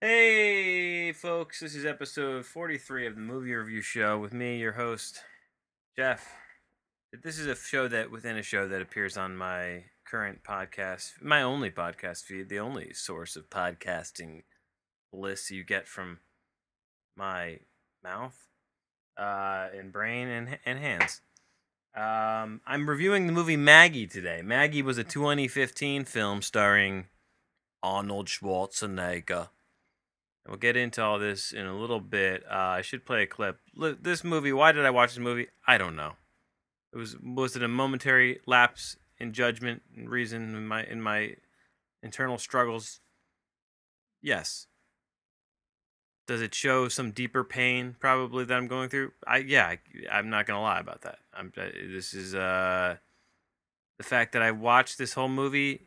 Hey, folks, this is episode 43 of the Movie Review Show with me, your host, Jeff. This is a show that within a show that appears on my current podcast, my only podcast feed, the only source of podcasting bliss you get from my mouth uh, and brain and, and hands. Um, I'm reviewing the movie Maggie today. Maggie was a 2015 film starring Arnold Schwarzenegger. We'll get into all this in a little bit. Uh, I should play a clip. This movie, why did I watch this movie? I don't know. It was was it a momentary lapse in judgment and reason in my in my internal struggles? Yes. Does it show some deeper pain probably that I'm going through? I yeah, I, I'm not gonna lie about that. I'm this is uh the fact that I watched this whole movie.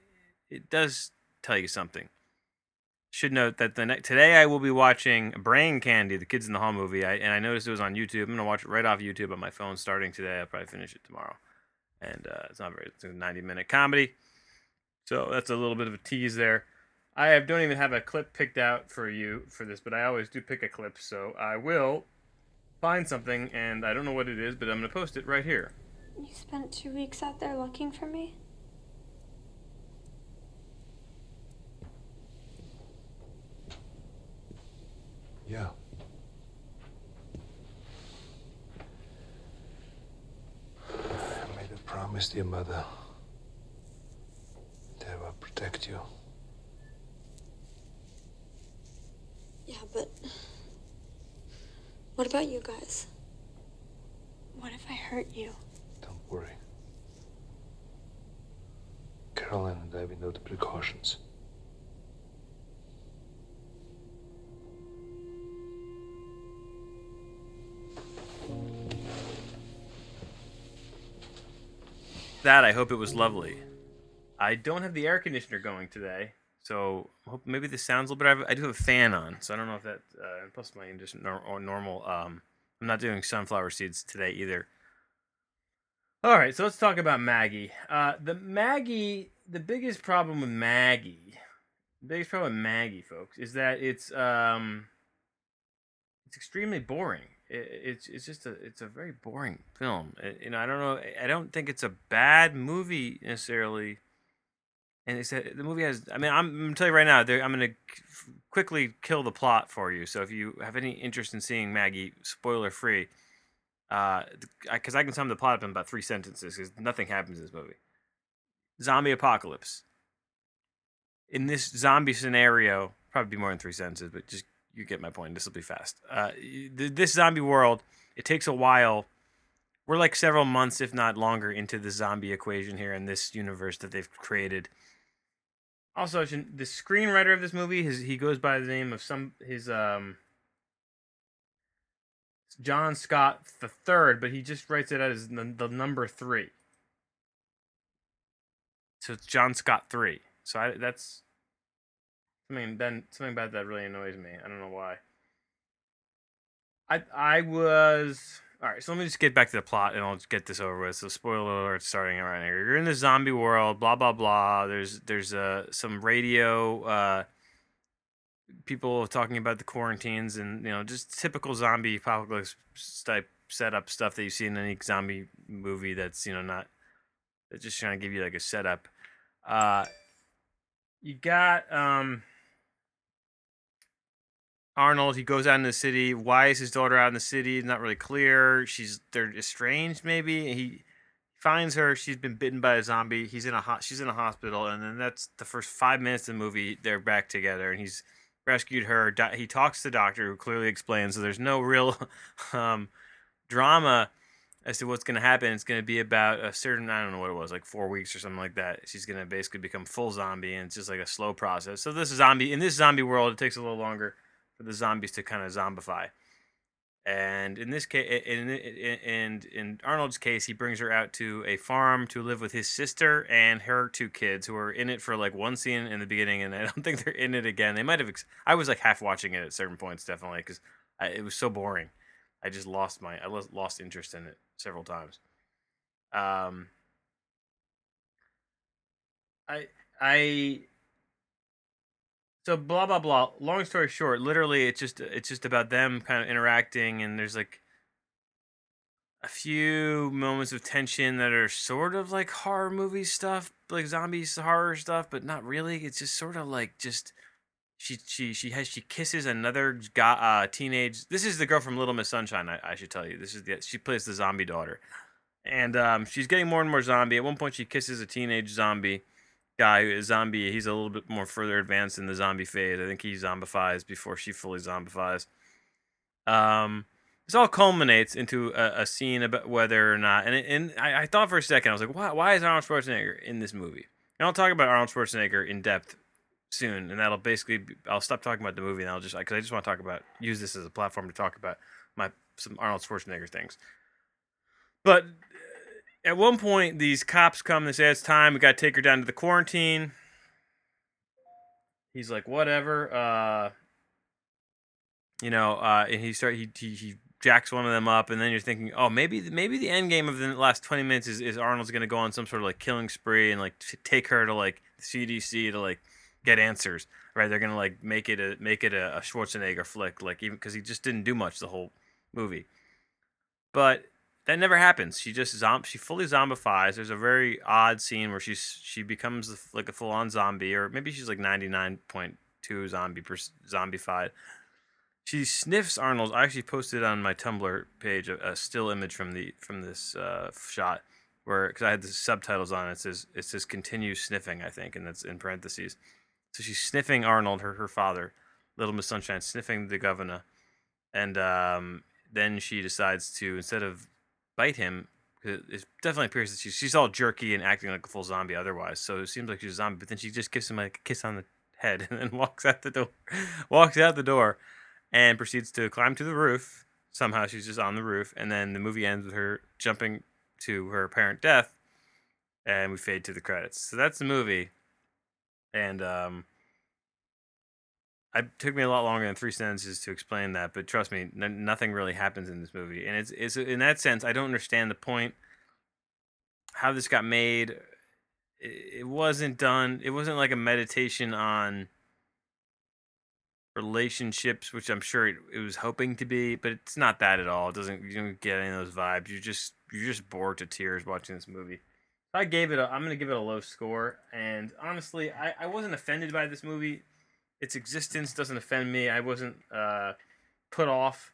It does tell you something should note that the ne- today I will be watching Brain Candy, the Kids in the Hall movie, I, and I noticed it was on YouTube. I'm gonna watch it right off YouTube on my phone starting today. I'll probably finish it tomorrow, and uh, it's not very. It's a 90 minute comedy, so that's a little bit of a tease there. I have, don't even have a clip picked out for you for this, but I always do pick a clip, so I will find something, and I don't know what it is, but I'm gonna post it right here. You spent two weeks out there looking for me. Yeah. I made a promise to your mother that I will protect you. Yeah, but what about you guys? What if I hurt you? Don't worry. Caroline and I, we know the precautions. That, I hope it was lovely. I don't have the air conditioner going today, so hope maybe this sounds a little bit. I do have a fan on, so I don't know if that. Uh, plus, my just nor- or normal. Um, I'm not doing sunflower seeds today either. All right, so let's talk about Maggie. Uh, the Maggie, the biggest problem with Maggie, the biggest problem with Maggie, folks, is that it's um, it's extremely boring it's it's just a it's a very boring film. you know, I don't know. I don't think it's a bad movie necessarily. And it's a, the movie has. I mean, I'm, I'm gonna tell you right now. I'm gonna quickly kill the plot for you. So if you have any interest in seeing Maggie, spoiler free, uh, because I can sum the plot up in about three sentences. Because nothing happens in this movie. Zombie apocalypse. In this zombie scenario, probably be more than three sentences, but just you get my point. This will be fast. Uh, this zombie world, it takes a while. We're like several months, if not longer, into the zombie equation here in this universe that they've created. Also, the screenwriter of this movie, his he goes by the name of some his um John Scott the third, but he just writes it as the, the number three. So it's John Scott three. So I, that's I mean, then something about that really annoys me. I don't know why. I I was all right. So let me just get back to the plot, and I'll get this over with. So spoiler alert, starting around here. You're in the zombie world. Blah blah blah. There's there's uh some radio uh people talking about the quarantines and you know just typical zombie apocalypse type setup stuff that you see in any zombie movie. That's you know not that's just trying to give you like a setup. Uh, you got um Arnold, he goes out in the city. Why is his daughter out in the city? It's not really clear. She's they're estranged, maybe. He finds her. She's been bitten by a zombie. He's in a hot. she's in a hospital, and then that's the first five minutes of the movie. They're back together, and he's rescued her. He talks to the doctor, who clearly explains. So there's no real um, drama as to what's going to happen. It's going to be about a certain I don't know what it was, like four weeks or something like that. She's going to basically become full zombie, and it's just like a slow process. So this zombie in this zombie world, it takes a little longer for the zombies to kind of zombify. And in this case, in, in, in, Arnold's case, he brings her out to a farm to live with his sister and her two kids, who are in it for like one scene in the beginning, and I don't think they're in it again. They might have. Ex- I was like half watching it at certain points, definitely, because it was so boring. I just lost my I lost interest in it several times. Um, I I so blah blah blah. Long story short, literally, it's just it's just about them kind of interacting, and there's like a few moments of tension that are sort of like horror movie stuff, like zombies horror stuff, but not really. It's just sort of like just she she she has she kisses another guy, uh, teenage. This is the girl from Little Miss Sunshine. I, I should tell you. This is the she plays the zombie daughter, and um, she's getting more and more zombie. At one point, she kisses a teenage zombie guy. A zombie. He's a little bit more further advanced in the zombie phase. I think he zombifies before she fully zombifies. Um this all culminates into a, a, scene about whether or not, and and I, I, thought for a second, I was like, why, why is Arnold Schwarzenegger in this movie? And I'll talk about Arnold Schwarzenegger in depth soon, and that'll basically, be, I'll stop talking about the movie, and I'll just, because I just want to talk about, use this as a platform to talk about my some Arnold Schwarzenegger things. But at one point, these cops come and say, it's time, we got to take her down to the quarantine. He's like, whatever, uh, you know, uh, and he start he, he he jacks one of them up, and then you're thinking, oh, maybe maybe the end game of the last twenty minutes is, is Arnold's gonna go on some sort of like killing spree and like t- take her to like CDC to like get answers, right? They're gonna like make it a make it a, a Schwarzenegger flick, like even because he just didn't do much the whole movie, but that never happens. She just zom she fully zombifies. There's a very odd scene where she's she becomes like a full on zombie, or maybe she's like ninety nine point two zombie per zombified she sniffs Arnold. I actually posted on my Tumblr page a, a still image from the from this uh, shot where because I had the subtitles on it. says it says continue sniffing. I think, and that's in parentheses. So she's sniffing Arnold, her her father, Little Miss Sunshine, sniffing the governor, and um, then she decides to instead of bite him. It definitely appears that she's, she's all jerky and acting like a full zombie otherwise. So it seems like she's a zombie. But then she just gives him like a kiss on the head and then walks out the door. walks out the door and proceeds to climb to the roof. Somehow she's just on the roof, and then the movie ends with her jumping to her apparent death, and we fade to the credits. So that's the movie, and um, it took me a lot longer than three sentences to explain that, but trust me, nothing really happens in this movie, and it's it's in that sense I don't understand the point how this got made. It wasn't done. It wasn't like a meditation on relationships, which I'm sure it, it, was hoping to be, but it's not that at all. It doesn't you don't get any of those vibes. You're just you're just bored to tears watching this movie. I gave it a I'm gonna give it a low score, and honestly, I, I wasn't offended by this movie. Its existence doesn't offend me. I wasn't uh, put off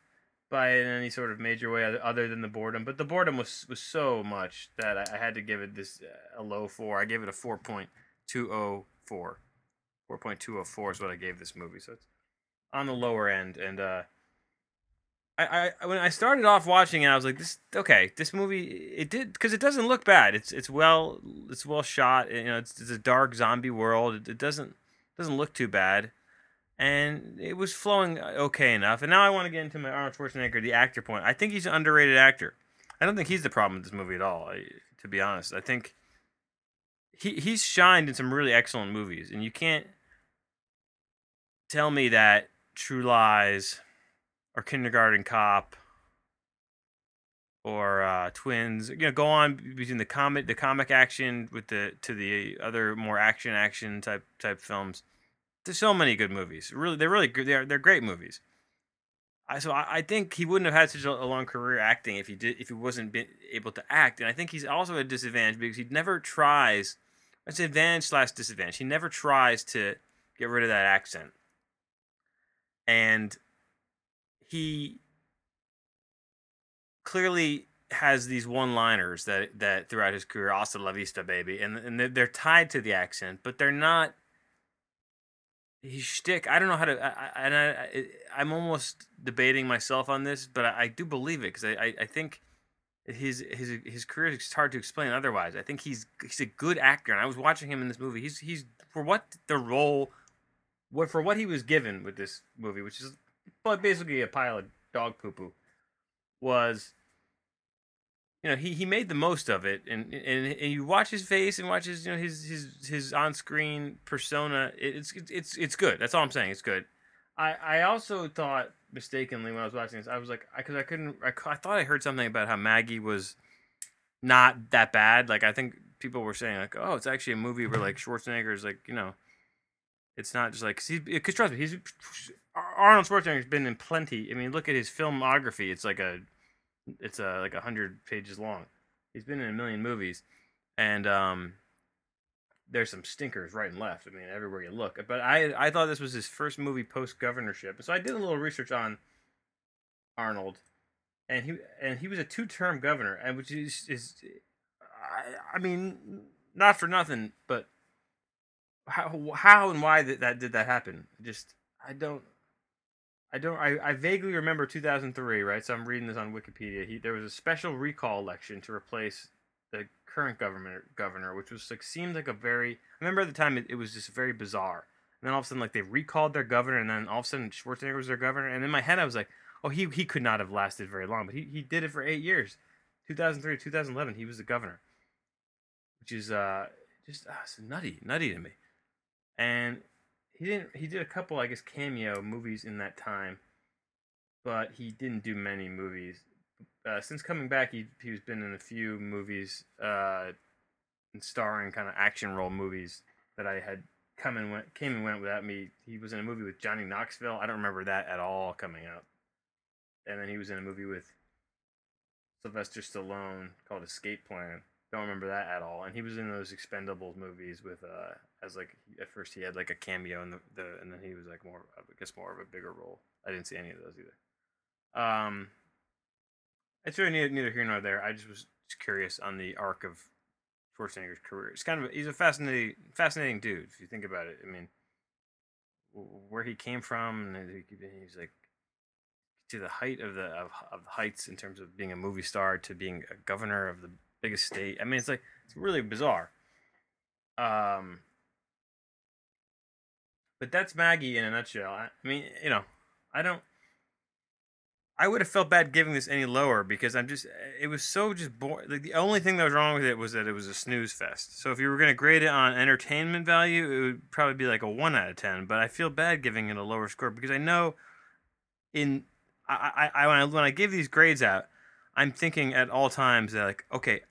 by it in any sort of major way other than the boredom. But the boredom was was so much that I, I had to give it this uh, a low four. I gave it a four point two oh four. 4.204 is what I gave this movie. So it's on the lower end, and uh, I, I when I started off watching it, I was like, this okay, this movie it did because it doesn't look bad. It's it's well it's well shot. You know, it's, it's a dark zombie world. It, it doesn't doesn't look too bad, and it was flowing uh, okay enough. And now I want to get into my Arnold Schwarzenegger, the actor point. I think he's an underrated actor. I don't think he's the problem with this movie at all. To be honest, I think he he's shined in some really excellent movies, and you can't tell me that True Lies or Kindergarten Cop or uh, Twins. You know, go on between the comic, the comic action with the to the other more action action type type films. There's so many good movies. Really, they're really good. They're they're great movies. I, so I, I think he wouldn't have had such a, a, long career acting if he did if he wasn't been able to act. And I think he's also at a disadvantage because he never tries. It's an advantage slash disadvantage. He never tries to get rid of that accent and he clearly has these one-liners that that throughout his career, "Hasta la vista, baby," and and they're tied to the accent, but they're not. His shtick, I don't know how to, I, and I, I, I'm almost debating myself on this, but I, I do believe it because I, I, I think his his his career is hard to explain otherwise. I think he's he's a good actor, and I was watching him in this movie. He's he's for what the role what for what he was given with this movie, which is but basically a pile of dog poo poo, was you know he, he made the most of it, and, and and you watch his face and watch his you know his his his on screen persona. It's it's it's good. That's all I'm saying. It's good. I I also thought mistakenly when I was watching this, I was like, because I, I, couldn't, I, I thought I heard something about how Maggie was not that bad. Like I think people were saying like, oh, it's actually a movie where like Schwarzenegger is like you know It's not just like because trust me, he's Arnold Schwarzenegger's been in plenty. I mean, look at his filmography. It's like a it's a like a hundred pages long. He's been in a million movies, and um, there's some stinkers right and left. I mean, everywhere you look. But I I thought this was his first movie post governorship, so I did a little research on Arnold, and he and he was a two term governor, and which is is I, I mean not for nothing, but how how and why that, that did that happen? Just I don't. I don't. I, I vaguely remember 2003, right? So I'm reading this on Wikipedia. He, there was a special recall election to replace the current government governor, which was like seemed like a very. I remember at the time it, it was just very bizarre. And then all of a sudden, like they recalled their governor, and then all of a sudden Schwarzenegger was their governor. And in my head, I was like, oh, he he could not have lasted very long, but he he did it for eight years, 2003 to 2011. He was the governor, which is uh just uh, nutty, nutty to me. And he didn't. He did a couple, I guess, cameo movies in that time, but he didn't do many movies. Uh, since coming back, he he's been in a few movies, uh, starring kind of action role movies that I had come and went, came and went without me. He was in a movie with Johnny Knoxville. I don't remember that at all coming out. And then he was in a movie with Sylvester Stallone called Escape Plan. Don't remember that at all. And he was in those Expendables movies with uh as like at first he had like a cameo in the, the and then he was like more I guess more of a bigger role. I didn't see any of those either. Um, it's really neither, neither here nor there. I just was curious on the arc of Schwarzenegger's career. It's kind of he's a fascinating fascinating dude if you think about it. I mean, where he came from, and he's like to the height of the of, of heights in terms of being a movie star to being a governor of the biggest state. I mean, it's like it's really bizarre. Um, but that's Maggie in a nutshell. I, I mean, you know, I don't. I would have felt bad giving this any lower because I'm just. It was so just boring. Like the only thing that was wrong with it was that it was a snooze fest. So if you were gonna grade it on entertainment value, it would probably be like a one out of ten. But I feel bad giving it a lower score because I know, in I I, I when I when I give these grades out, I'm thinking at all times that like okay,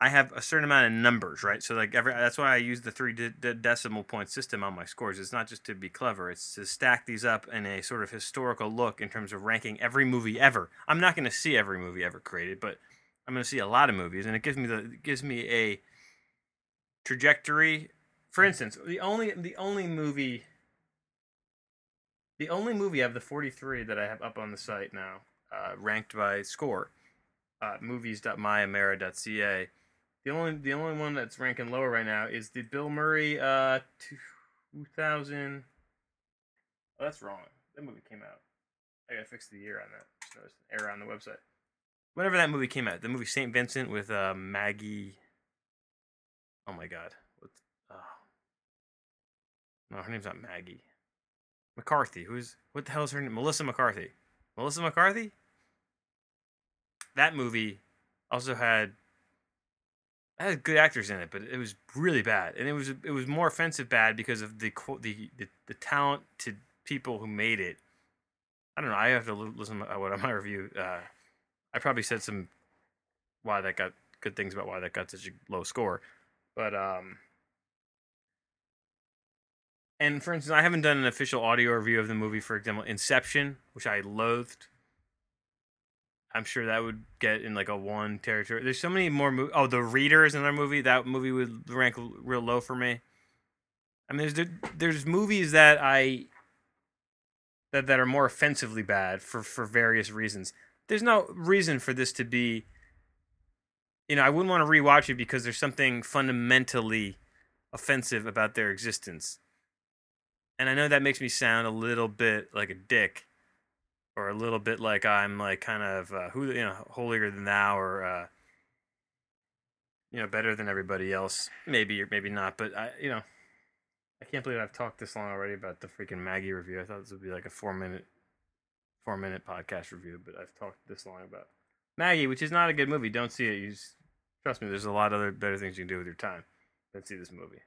I have a certain amount of numbers, right? So like every that's why I use the three de- de- decimal point system on my scores. It's not just to be clever; it's to stack these up in a sort of historical look in terms of ranking every movie ever. I'm not going to see every movie ever created, but I'm going to see a lot of movies, and it gives me the it gives me a trajectory. For mm. instance, the only the only movie the only movie of the 43 that I have up on the site now, uh, ranked by score, uh, movies.myamera.ca the only the only one that's ranking lower right now is the Bill Murray uh 2000. Oh, that's wrong. That movie came out. I gotta fix the year on that. Just an error on the website. Whenever that movie came out, the movie Saint Vincent with uh, Maggie. Oh my God! Oh. No, her name's not Maggie. McCarthy. Who's what the hell is her name? Melissa McCarthy. Melissa McCarthy. That movie also had had good actors in it, but it was really bad, and it was it was more offensive bad because of the the the, the talented people who made it. I don't know. I have to listen to what my review. Uh, I probably said some why that got good things about why that got such a low score, but um. And for instance, I haven't done an official audio review of the movie. For example, Inception, which I loathed. I'm sure that would get in like a one territory. There's so many more. Mo- oh, the Reader is another movie. That movie would rank real low for me. I mean, there's there's movies that I that that are more offensively bad for for various reasons. There's no reason for this to be. You know, I wouldn't want to rewatch it because there's something fundamentally offensive about their existence. And I know that makes me sound a little bit like a dick or a little bit like I'm like kind of uh, who you know holier than thou or uh, you know better than everybody else. Maybe or maybe not, but I you know I can't believe I've talked this long already about the freaking Maggie review. I thought this would be like a four minute four minute podcast review, but I've talked this long about Maggie, which is not a good movie. Don't see it. You just, trust me. There's a lot of other better things you can do with your time than see this movie.